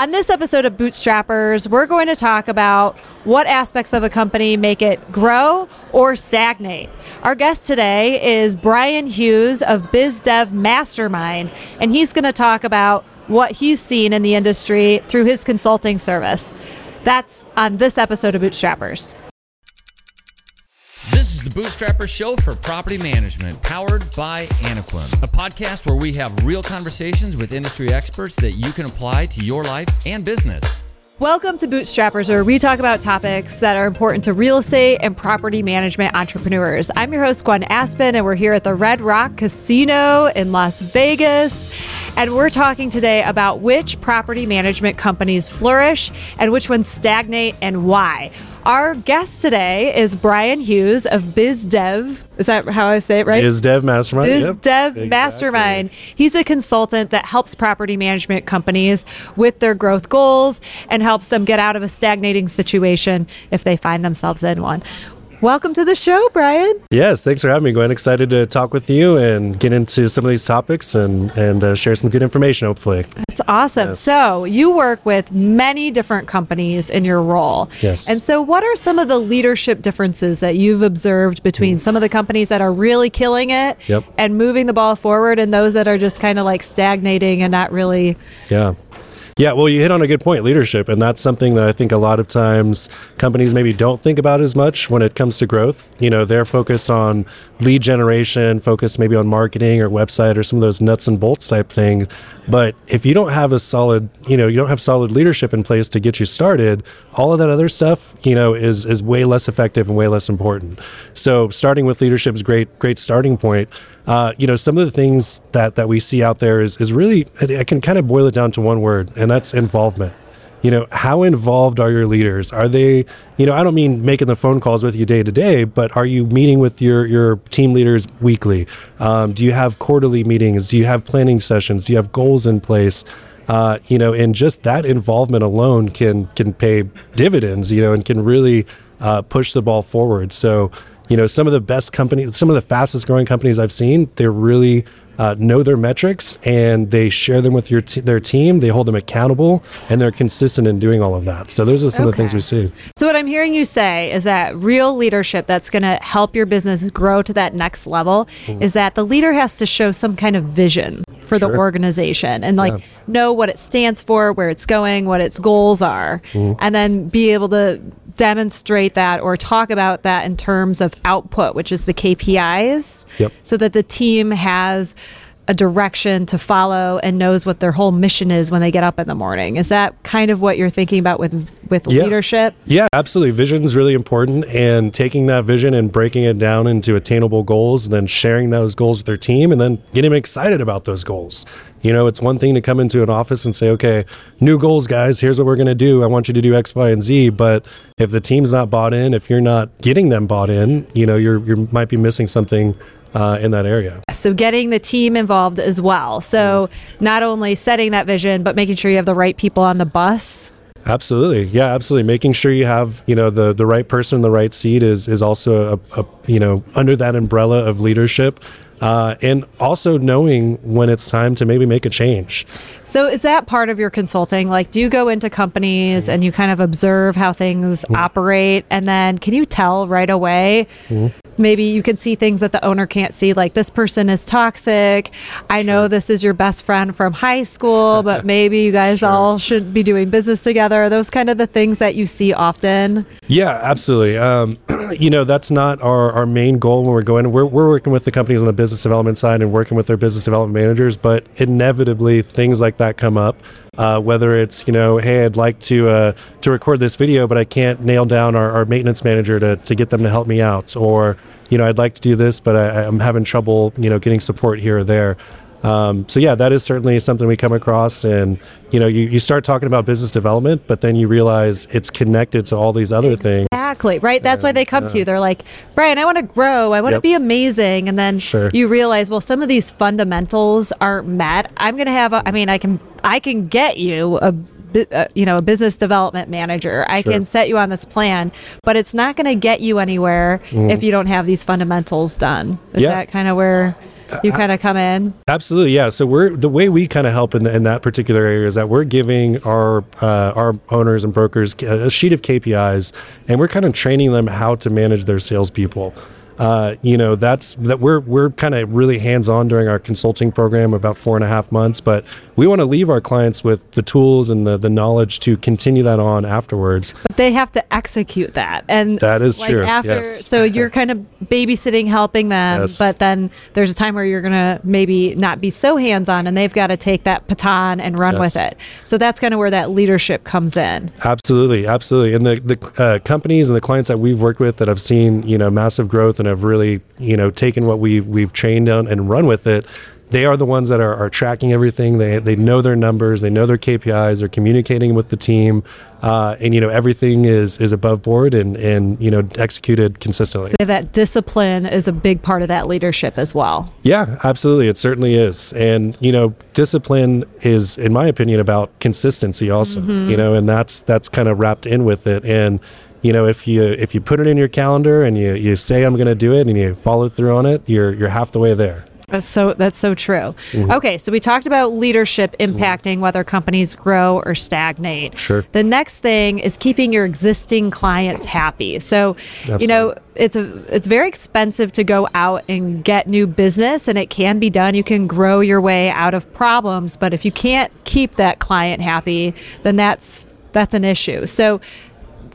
On this episode of Bootstrappers, we're going to talk about what aspects of a company make it grow or stagnate. Our guest today is Brian Hughes of BizDev Mastermind, and he's going to talk about what he's seen in the industry through his consulting service. That's on this episode of Bootstrappers. This is the Bootstrapper Show for Property Management, powered by Anaquim, a podcast where we have real conversations with industry experts that you can apply to your life and business. Welcome to Bootstrappers, where we talk about topics that are important to real estate and property management entrepreneurs. I'm your host, Gwen Aspen, and we're here at the Red Rock Casino in Las Vegas. And we're talking today about which property management companies flourish and which ones stagnate and why. Our guest today is Brian Hughes of BizDev. Is that how I say it right? BizDev Mastermind. BizDev Yep. Exactly. Mastermind. He's a consultant that helps property management companies with their growth goals and helps them get out of a stagnating situation if they find themselves in one. Welcome to the show, Brian. Yes, thanks for having me, Gwen. Excited to talk with you and get into some of these topics and and uh, share some good information, hopefully. That's awesome. Yes. So, you work with many different companies in your role. Yes. And so, what are some of the leadership differences that you've observed between some of the companies that are really killing it Yep. and moving the ball forward and those that are just kind of like stagnating and not really? Yeah. Yeah, well, you hit on a good point, leadership, and that's something that I think a lot of times companies maybe don't think about as much when it comes to growth. You know, they're focused on lead generation, focused maybe on marketing or website or some of those nuts and bolts type things. But if you don't have a solid, you know, you don't have solid leadership in place to get you started, all of that other stuff, you know, is is way less effective and way less important. So starting with leadership is great, great starting point. Uh, you know, some of the things that that we see out there is is really I can kind of boil it down to one word, and that's involvement. You know, how involved are your leaders? Are they, you know, I don't mean making the phone calls with you day to day, but are you meeting with your your team leaders weekly? Um, do you have quarterly meetings? Do you have planning sessions? Do you have goals in place? Uh, you know, and just that involvement alone can can pay dividends. You know, and can really uh, push the ball forward. So, you know, some of the best companies, some of the fastest growing companies I've seen, they're really uh, know their metrics and they share them with your t- their team. They hold them accountable and they're consistent in doing all of that. So those are some of the things we see. So, what I'm hearing you say is that real leadership that's going to help your business grow to that next level is that the leader has to show some kind of vision for the organization and like know what it stands for, where it's going, what its goals are, and then be able to demonstrate that or talk about that in terms of output, which is the KPIs, Yep. so that the team has a direction to follow and knows what their whole mission is when they get up in the morning. Is that kind of what you're thinking about with with Yeah. leadership? Yeah, absolutely. Vision is really important, and taking that vision and breaking it down into attainable goals, and then sharing those goals with their team, and then getting them excited about those goals. You know, it's one thing to come into an office and say, "Okay, new goals, guys. Here's what we're going to do. I want you to do X, Y, and Z." But if the team's not bought in, if you're not getting them bought in, you know, you're you might be missing something uh, in that area. So getting the team involved as well. So not only setting that vision, but making sure you have the right people on the bus. Absolutely. Yeah, absolutely. Making sure you have, you know, the the right person in the right seat is is also a, a you know, under that umbrella of leadership. Uh, and also knowing when it's time to maybe make a change. So is that part of your consulting? Like, do you go into companies and you kind of observe how things operate, and then can you tell right away? Maybe you can see things that the owner can't see, like this person is toxic. I know this is your best friend from high school, but maybe you guys all should be doing business together. Are those kind of the things that you see often? Yeah, absolutely. Um, you know, that's not our, our main goal when we're going. We're, we're working with the companies on the business development side and working with their business development managers, but inevitably things like that come up. Uh, whether it's you know, hey, I'd like to uh, to record this video, but I can't nail down our, our maintenance manager to, to get them to help me out, or you know, I'd like to do this, but I, I'm having trouble, you know, getting support here or there. Um, so yeah, that is certainly something we come across, and you know, you, you start talking about business development, but then you realize it's connected to all these other things. Exactly, right? That's why they come to you. They're like, Brian, I want to grow. I want to Yep. be amazing. And then Sure. you realize, well, some of these fundamentals aren't met. I'm going to have a, I mean, I can, I can get you a uh, you know a business development manager. I Sure. can set you on this plan, but it's not going to get you anywhere if you don't have these fundamentals done. Is. Yeah. that kind of where you kind of come in? Absolutely, yeah. So we're the way we kind of help in, the, in that particular area is that we're giving our uh, our owners and brokers a sheet of KPIs, and we're kind of training them how to manage their salespeople. Uh, you know, that's that we're we're kind of really hands on during our consulting program about four and a half months, but we want to leave our clients with the tools and the the knowledge to continue that on afterwards. But they have to execute that, and That is like true, After, yes. so you're kind of babysitting, helping them, Yes. but then there's a time where you're gonna maybe not be so hands on, and they've got to take that baton and run with it. So that's kind of where that leadership comes in. Absolutely, absolutely. And the the uh, companies and the clients that we've worked with that have seen you know massive growth and have really you know taken what we've we've trained on and run with it. They are the ones that are, are tracking everything. They they know their numbers. They know their KPIs. They're communicating with the team, uh, and you know everything is is above board and and you know executed consistently. That discipline is a big part of that leadership as well. Yeah, absolutely. It certainly is. And, you know, discipline is, in my opinion, about consistency also, you know, and that's, that's kind of wrapped in with it. And, you know, if you, if you put it in your calendar and you, you say, I'm going to do it and you follow through on it, you're, you're half the way there. That's so that's so true. Mm-hmm. Okay, so we talked about leadership impacting whether companies grow or stagnate. Sure. The next thing is keeping your existing clients happy. So, you know, it's a it's very expensive to go out and get new business and it can be done. You can grow your way out of problems, but if you can't keep that client happy, then that's that's an issue. So,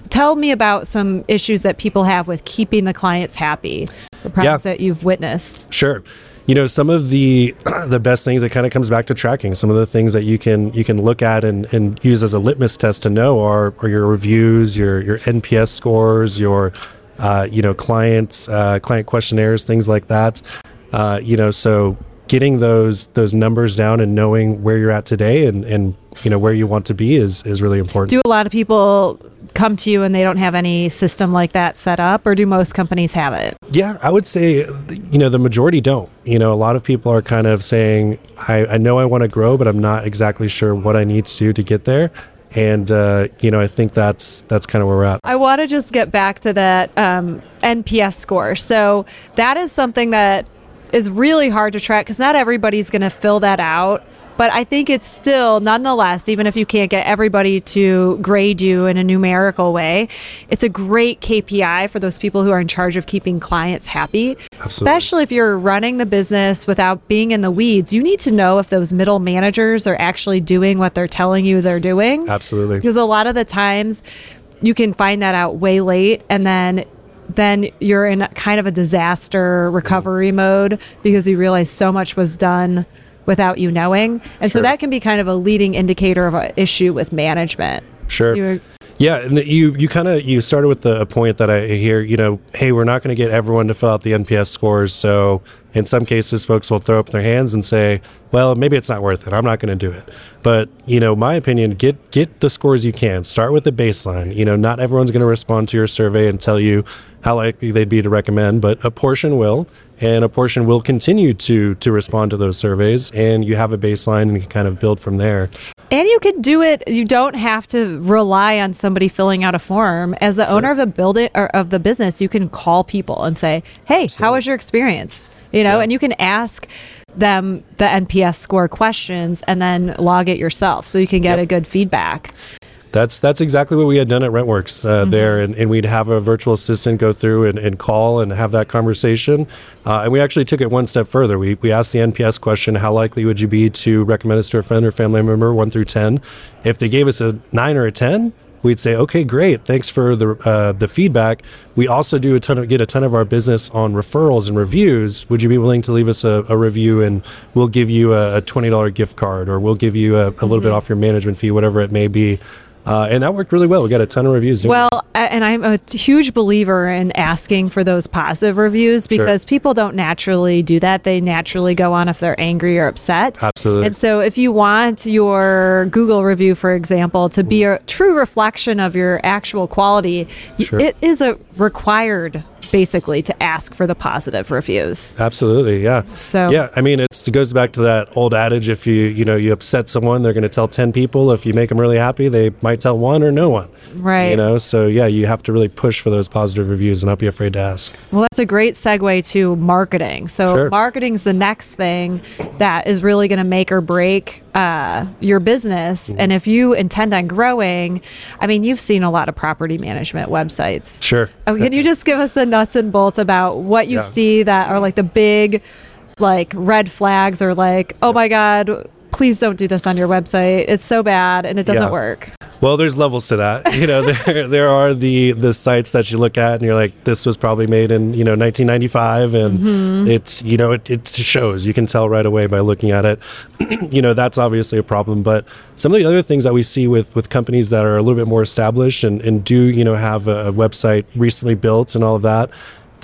tell me about some issues that people have with keeping the clients happy. The problems that you've witnessed. Sure. You know, some of the the best things it kind of comes back to tracking. Some of the things that you can you can look at and, and use as a litmus test to know are, are your reviews, your your NPS scores, your uh, you know clients uh, client questionnaires, things like that. Uh, you know, so getting those those numbers down and knowing where you're at today and and you know where you want to be is is really important. do a lot of people come to you and they don't have any system like that set up or do most companies have it Yeah, I would say, you know, the majority don't. You know, a lot of people are kind of saying, I, I know I want to grow, but I'm not exactly sure what I need to do to get there. And, uh, you know, I think that's that's kind of where we're at. i want to just get back to that um, nps score so that is something that is really hard to track because not everybody's going to fill that out but i think it's still nonetheless even if you can't get everybody to grade you in a numerical way it's a great kpi for those people who are in charge of keeping clients happy Absolutely. especially if you're running the business without being in the weeds you need to know if those middle managers are actually doing what they're telling you they're doing Absolutely. because a lot of the times you can find that out way late and then then you're in kind of a disaster recovery mode because you realize so much was done without you knowing and so that can be kind of a leading indicator of an issue with management Sure. You- Yeah, and the, you you kind of you started with the point that I hear. You know, hey, we're not going to get everyone to fill out the NPS scores. So in some cases, folks will throw up their hands and say, "Well, maybe it's not worth it. I'm not going to do it." But you know, my opinion, get get the scores you can. Start with the baseline. You know, not everyone's going to respond to your survey and tell you how likely they'd be to recommend, but a portion will, and a portion will continue to to respond to those surveys. And you have a baseline, and you can kind of build from there. and you can do it you don't have to rely on somebody filling out a form as the owner of the building or of the business you can call people and say hey how was your experience you know and you can ask them the nps score questions and then log it yourself so you can get Yep. a good feedback That's that's exactly what we had done at Rentworks uh, there, and, and we'd have a virtual assistant go through and, and call and have that conversation. Uh, and we actually took it one step further. We, we asked the NPS question: How likely would you be to recommend us to a friend or family member, one through ten? If they gave us a nine or a ten, we'd say, okay, great, thanks for the uh, the feedback. We also do a ton of get a ton of our business on referrals and reviews. Would you be willing to leave us a, a review and we'll give you a, a twenty dollar gift card or we'll give you a, a little bit off your management fee, whatever it may be. Uh, and that worked really well. We got a ton of reviews. doing Well, a- and I'm a huge believer in asking for those positive reviews Sure. because people don't naturally do that. They naturally go on if they're angry or upset. Absolutely. And so if you want your Google review, for example, to be a true reflection of your actual quality, Sure. it is a required basically to ask for the positive reviews. Absolutely, yeah. So yeah, I mean, it's, it goes back to that old adage: if you you know you upset someone, they're going to tell ten people. If you make them really happy, they might tell one or no one. Right. You know, so yeah, you have to really push for those positive reviews and not be afraid to ask. Well, that's a great segue to marketing. So, Sure. marketing's the next thing that is really going to make or break uh, your business. Mm-hmm. And if you intend on growing, I mean, you've seen a lot of property management websites. Sure. Oh, can you just give us the nuts and bolts about what you Yeah. see that are like the big, like red flags, or like, oh my god, please don't do this on your website. It's so bad and it doesn't Yeah. work. Well, there's levels to that. You know, there there are the the sites that you look at and you're like, this was probably made in you know 1995, and Mm-hmm. it's you know it, it shows. You can tell right away by looking at it. you know, that's obviously a problem. But some of the other things that we see with with companies that are a little bit more established and and do you know have a, a website recently built and all of that.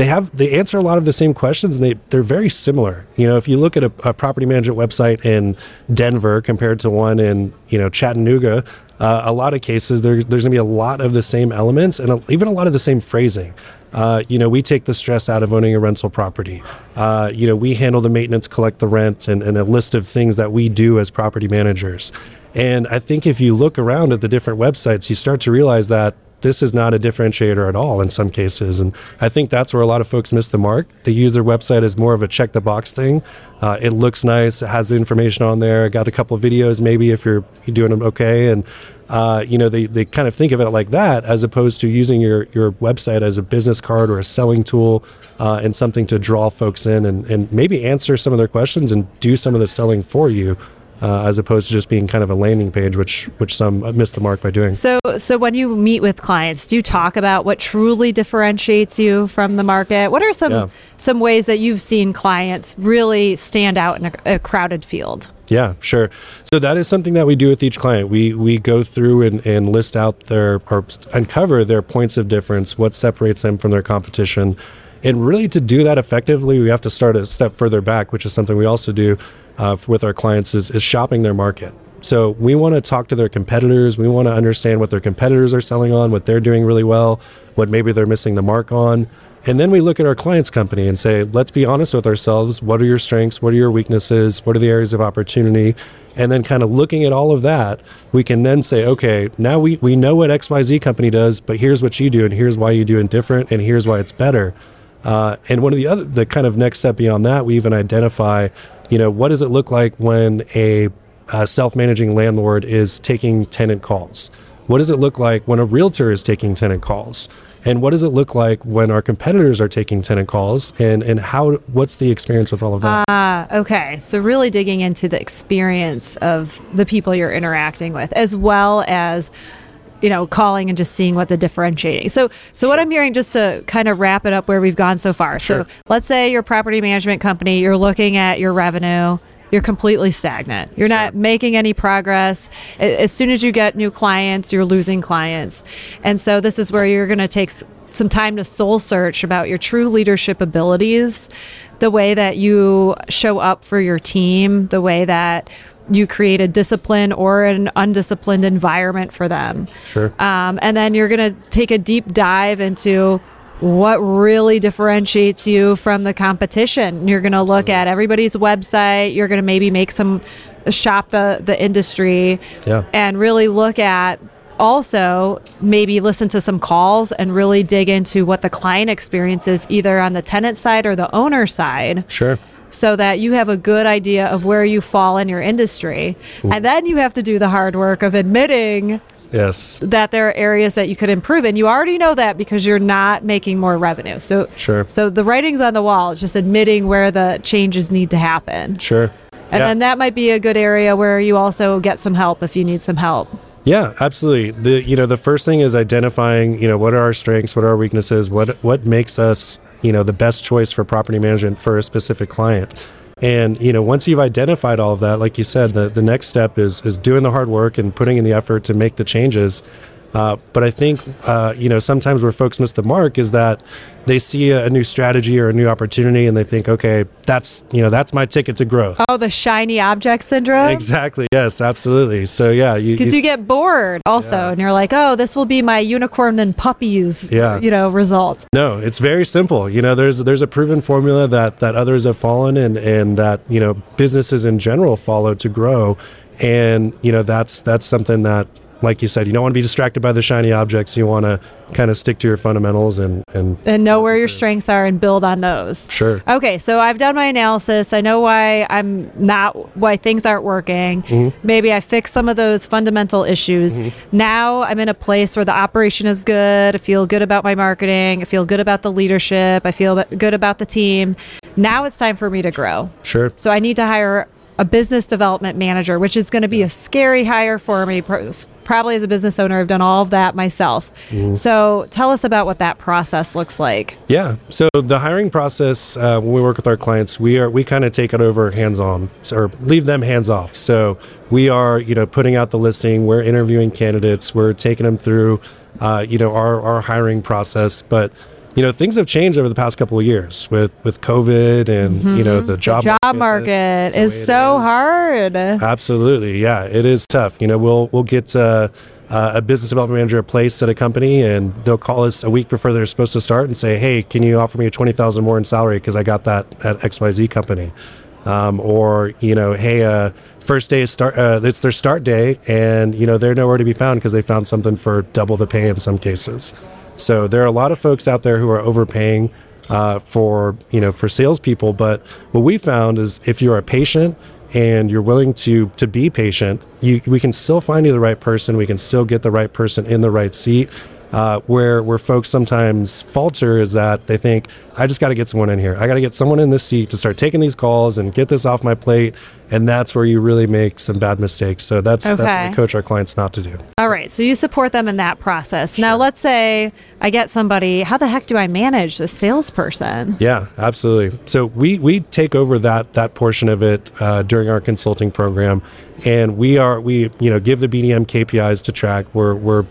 They have they answer a lot of the same questions and they they're very similar. You know, if you look at a, a property management website in Denver compared to one in you know Chattanooga, uh, a lot of cases there, there's going to be a lot of the same elements and a, even a lot of the same phrasing. Uh, you know, we take the stress out of owning a rental property. Uh, you know, we handle the maintenance, collect the rent, and, and a list of things that we do as property managers. And I think if you look around at the different websites, you start to realize that this is not a differentiator at all in some cases. And I think that's where a lot of folks miss the mark. They use their website as more of a check the box thing. Uh, it looks nice, it has information on there, got a couple videos maybe if you're, you're doing them okay. And, uh, you know, they, they kind of think of it like that as opposed to using your, your website as a business card or a selling tool uh, and something to draw folks in and, and maybe answer some of their questions and do some of the selling for you. Uh, as opposed to just being kind of a landing page, which which some miss the mark by doing. So, so when you meet with clients, do you talk about what truly differentiates you from the market? What are some Yeah. some ways that you've seen clients really stand out in a, a crowded field? Yeah, sure. So that is something that we do with each client. We we go through and, and list out their or uncover their points of difference, what separates them from their competition. And really, to do that effectively, we have to start a step further back, which is something we also do uh, with our clients, is, is shopping their market. So we want to talk to their competitors. We want to understand what their competitors are selling on, what they're doing really well, what maybe they're missing the mark on. And then we look at our client's company and say, let's be honest with ourselves. What are your strengths? What are your weaknesses? What are the areas of opportunity? And then kind of looking at all of that, we can then say, okay, now we, we know what XYZ company does, but here's what you do, and here's why you do it different, and here's why it's better. Uh, and one of the other, the kind of next step beyond that, we even identify, you know, what does it look like when a, uh self-managing landlord is taking tenant calls? What does it look like when a realtor is taking tenant calls? And what does it look like when our competitors are taking tenant calls? And and how what's the experience with all of that? Ah, okay. So really digging into the experience of the people you're interacting with, as well as you know calling and just seeing what the differentiating. So so what I'm hearing, just to kind of wrap it up where we've gone so far. Sure. So let's say your property management company, you're looking at your revenue. You're completely stagnant. You're not making any progress. As soon as you get new clients, you're losing clients. And so this is where you're going to take some time to soul search about your true leadership abilities, the way that you show up for your team, the way that you create a discipline or an undisciplined environment for them. Sure. Um, and then you're going to take a deep dive into what really differentiates you from the competition. You're going to look at everybody's website. You're going to maybe make some shop the the industry Yeah. and really look at also maybe listen to some calls and really dig into what the client experience is either on the tenant side or the owner side Sure. So that you have a good idea of where you fall in your industry. And then you have to do the hard work of admitting Yes. that there are areas that you could improve and you already know that because you're not making more revenue. So Sure. So the writing's on the wall. It's just admitting where the changes need to happen. Sure. And Yeah. then that might be a good area where you also get some help if you need some help. Yeah, absolutely. The you know the first thing is identifying you know what are our strengths, what are our weaknesses, what what makes us you know the best choice for property management for a specific client. And you know once you've identified all of that, like you said, the, the next step is is doing the hard work and putting in the effort to make the changes. Uh, but I think uh, you know sometimes where folks miss the mark is that they see a, a, new strategy or a new opportunity and they think, okay, that's you know that's my ticket to growth. Oh, the shiny object syndrome. Exactly. Yes, absolutely. So yeah, because you, you, you, get bored also, yeah. and you're like, oh, this will be my unicorn and puppies. Yeah. You know, result. No, it's very simple. You know, there's there's a proven formula that that others have fallen and and that you know businesses in general follow to grow, and you know that's that's something that like you said, you don't want to be distracted by the shiny objects. You want to kind of stick to your fundamentals and and and know where your strengths are and build on those. Sure. Okay, so I've done my analysis. I know why I'm not why things aren't working. Mm-hmm. Maybe I fixed some of those fundamental issues. Mm-hmm. Now I'm in a place where the operation is good. I feel good about my marketing. I feel good about the leadership. I feel good about the team. Now it's time for me to grow. Sure. So I need to hire a business development manager, which is going to be a scary hire for me. Probably as a business owner, I've done all of that myself. Mm. So tell us about what that process looks like. Yeah. So the hiring process, uh, when we work with our clients, we are we kind of take it over hands on or leave them hands off. So we are, you know, putting out the listing, we're interviewing candidates, we're taking them through, uh, you know, our, our hiring process, but you know things have changed over the past couple of years with with COVID and mm-hmm. you know the job the job market, market is so is. hard. Absolutely, yeah, it is tough. You know, we'll we'll get. Uh, uh, a business development manager a place at a company and they'll call us a week before they're supposed to start and say hey can you offer me a 20000 more in salary because i got that at xyz company um, or you know hey uh, first day is start uh, it's their start day and you know they're nowhere to be found because they found something for double the pay in some cases so there are a lot of folks out there who are overpaying uh, for you know for salespeople. But what we found is if you are a patient and you're willing to to be patient, you, we can still find you the right person. We can still get the right person in the right seat. Uh, where where folks sometimes falter is that they think I just got to get someone in here. I got to get someone in this seat to start taking these calls and get this off my plate. And that's where you really make some bad mistakes. So that's okay. that's what we coach our clients not to do. All right. So you support them in that process. Sure. Now let's say I get somebody. How the heck do I manage the salesperson? Yeah, absolutely. So we we take over that that portion of it uh, during our consulting program, and we are we you know give the BDM KPIs to track. We're we're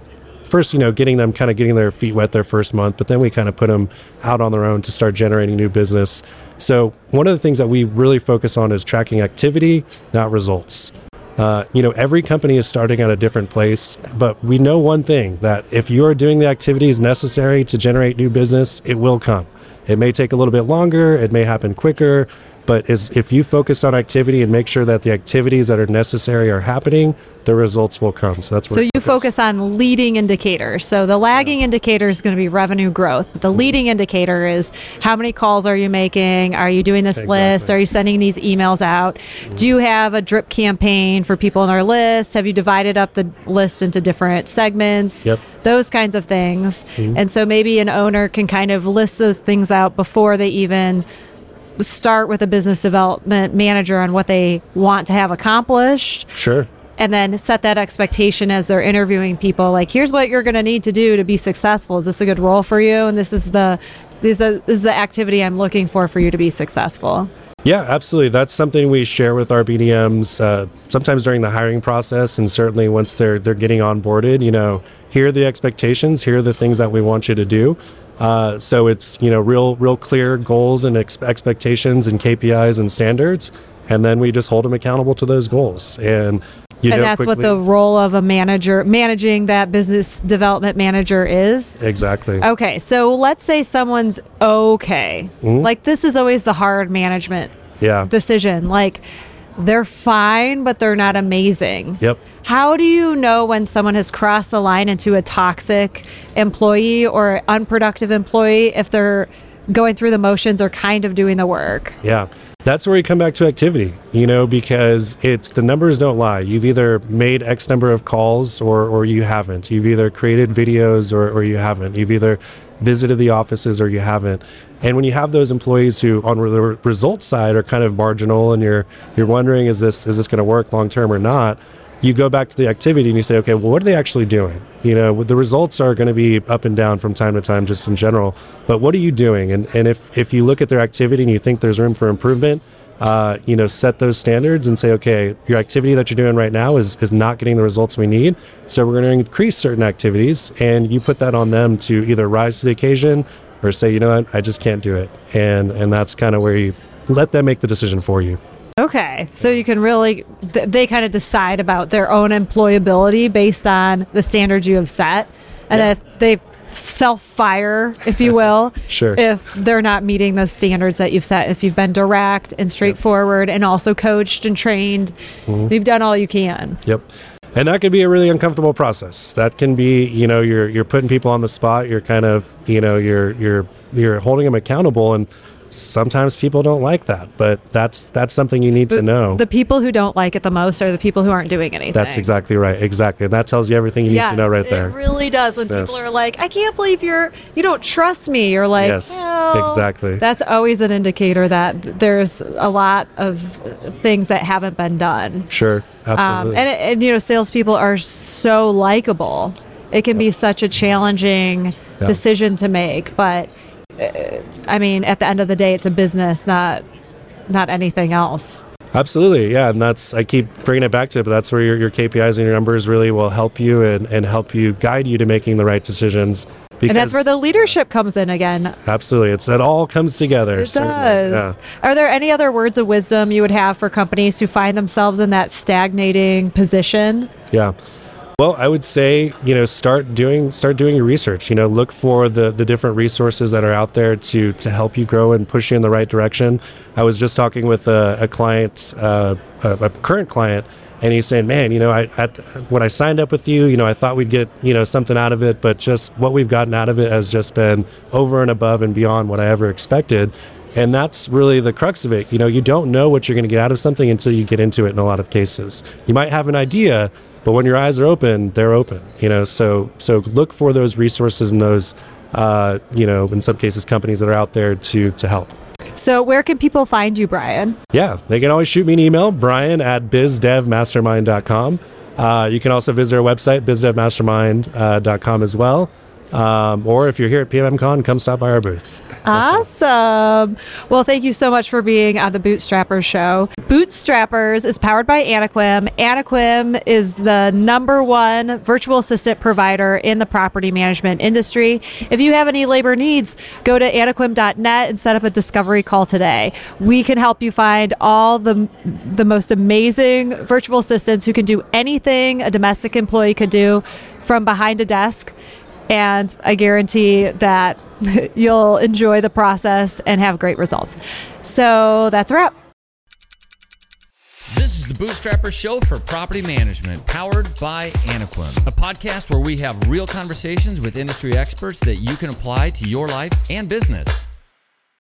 first, you know, getting them kind of getting their feet wet their first month, but then we kind of put them out on their own to start generating new business. So one of the things that we really focus on is tracking activity, not results. Uh, you know, every company is starting at a different place, but we know one thing that if you are doing the activities necessary to generate new business, it will come. It may take a little bit longer, it may happen quicker, but is if you focus on activity and make sure that the activities that are necessary are happening, the results will come. So that's so you focus. focus on leading indicators. So the lagging indicator is going to be revenue growth, but the leading indicator is how many calls are you making? Are you doing this exactly. list? Are you sending these emails out? Mm-hmm. Do you have a drip campaign for people on our list? Have you divided up the list into different segments? Yep. Those kinds of things. Mm-hmm. And so maybe an owner can kind of list those things out before they even start with a business development manager on what they want to have accomplished. Sure. And then set that expectation as they're interviewing people. Like, here's what you're going to need to do to be successful. Is this a good role for you? And this is the this is, this is the activity I'm looking for for you to be successful. Yeah, absolutely. That's something we share with our BDMs uh, sometimes during the hiring process, and certainly once they're they're getting onboarded. You know, here are the expectations. Here are the things that we want you to do. Uh, so it's you know real real clear goals and ex- expectations and KPIs and standards, and then we just hold them accountable to those goals. And you and that's quickly, what the role of a manager managing that business development manager is. Exactly. Okay, so let's say someone's okay. Mm-hmm. Like this is always the hard management yeah. decision. Like they're fine, but they're not amazing. Yep. How do you know when someone has crossed the line into a toxic employee or unproductive employee if they're going through the motions or kind of doing the work? Yeah. That's where you come back to activity, you know, because it's the numbers don't lie. You've either made X number of calls or, or you haven't. You've either created videos or, or you haven't. You've either visited the offices or you haven't. And when you have those employees who, on the results side, are kind of marginal, and you're you're wondering, is this is this going to work long term or not? You go back to the activity and you say, okay, well, what are they actually doing? You know, the results are going to be up and down from time to time, just in general. But what are you doing? And and if if you look at their activity and you think there's room for improvement, uh, you know, set those standards and say, okay, your activity that you're doing right now is, is not getting the results we need. So we're going to increase certain activities and you put that on them to either rise to the occasion or say, you know what, I just can't do it. And, and that's kind of where you let them make the decision for you. Okay, so you can really, th- they kind of decide about their own employability based on the standards you have set. And Yeah. if they self fire, if you will, Sure. if they're not meeting the standards that you've set, if you've been direct and straightforward and also coached and trained, Mm-hmm. you've done all you can. Yep. And that can be a really uncomfortable process. That can be, you know, you're you're putting people on the spot. You're kind of, you know, you're you're you're holding them accountable, and sometimes people don't like that. But that's that's something you need to know. The people who don't like it the most are the people who aren't doing anything. that's exactly right. Exactly. And that tells you everything you need to know right there. It really does. When Yes. people are like, I can't believe you're you don't trust me. You're like, Yes, "No." exactly. That's always an indicator that there's a lot of things that haven't been done. sure. Um, Absolutely. and, and you know, salespeople are so likable. It can be such a challenging Yeah. decision to make, but I mean, at the end of the day, it's a business, not not anything else. Absolutely, yeah, and that's I keep bringing it back to it, but that's where your, your KPIs and your numbers really will help you and, and help you guide you to making the right decisions. And that's where the because- leadership comes in again. absolutely it's it all comes together. It certainly, does. yeah. Are there any other words of wisdom you would have for companies who find themselves in that stagnating position? Yeah. Well, I would say, you know, start doing start doing your research. You know, look for the the different resources that are out there to to help you grow and push you in the right direction. I was just talking with a, a client, uh, a, a current client, and he's saying, "Man, you know, I at, when I signed up with you, you know, I thought we'd get you know something out of it, but just what we've gotten out of it has just been over and above and beyond what I ever expected." And that's really the crux of it. You know, you don't know what you're going to get out of something until you get into it in a lot of cases. You might have an idea, but when your eyes are open, they're open. You know, so so look for those resources and those, uh, you know, in some cases, companies that are out there to to help. So, where can people find you, Brian? Yeah, they can always shoot me an email, Brian at bizdevmastermind.com. Uh, you can also visit our website, bizdevmastermind.com as well. Um, or if you're here at PMMCon, come stop by our booth. Awesome. Well, thank you so much for being on the Bootstrappers show. Bootstrappers is powered by Anaquim. Anaquim is the number one virtual assistant provider in the property management industry. If you have any labor needs, go to anaquim.net and set up a discovery call today. We can help you find all the the most amazing virtual assistants who can do anything a domestic employee could do from behind a desk and I guarantee that you'll enjoy the process and have great results. So that's a wrap. This is the Bootstrapper Show for Property Management, powered by Anaquim, a podcast where we have real conversations with industry experts that you can apply to your life and business.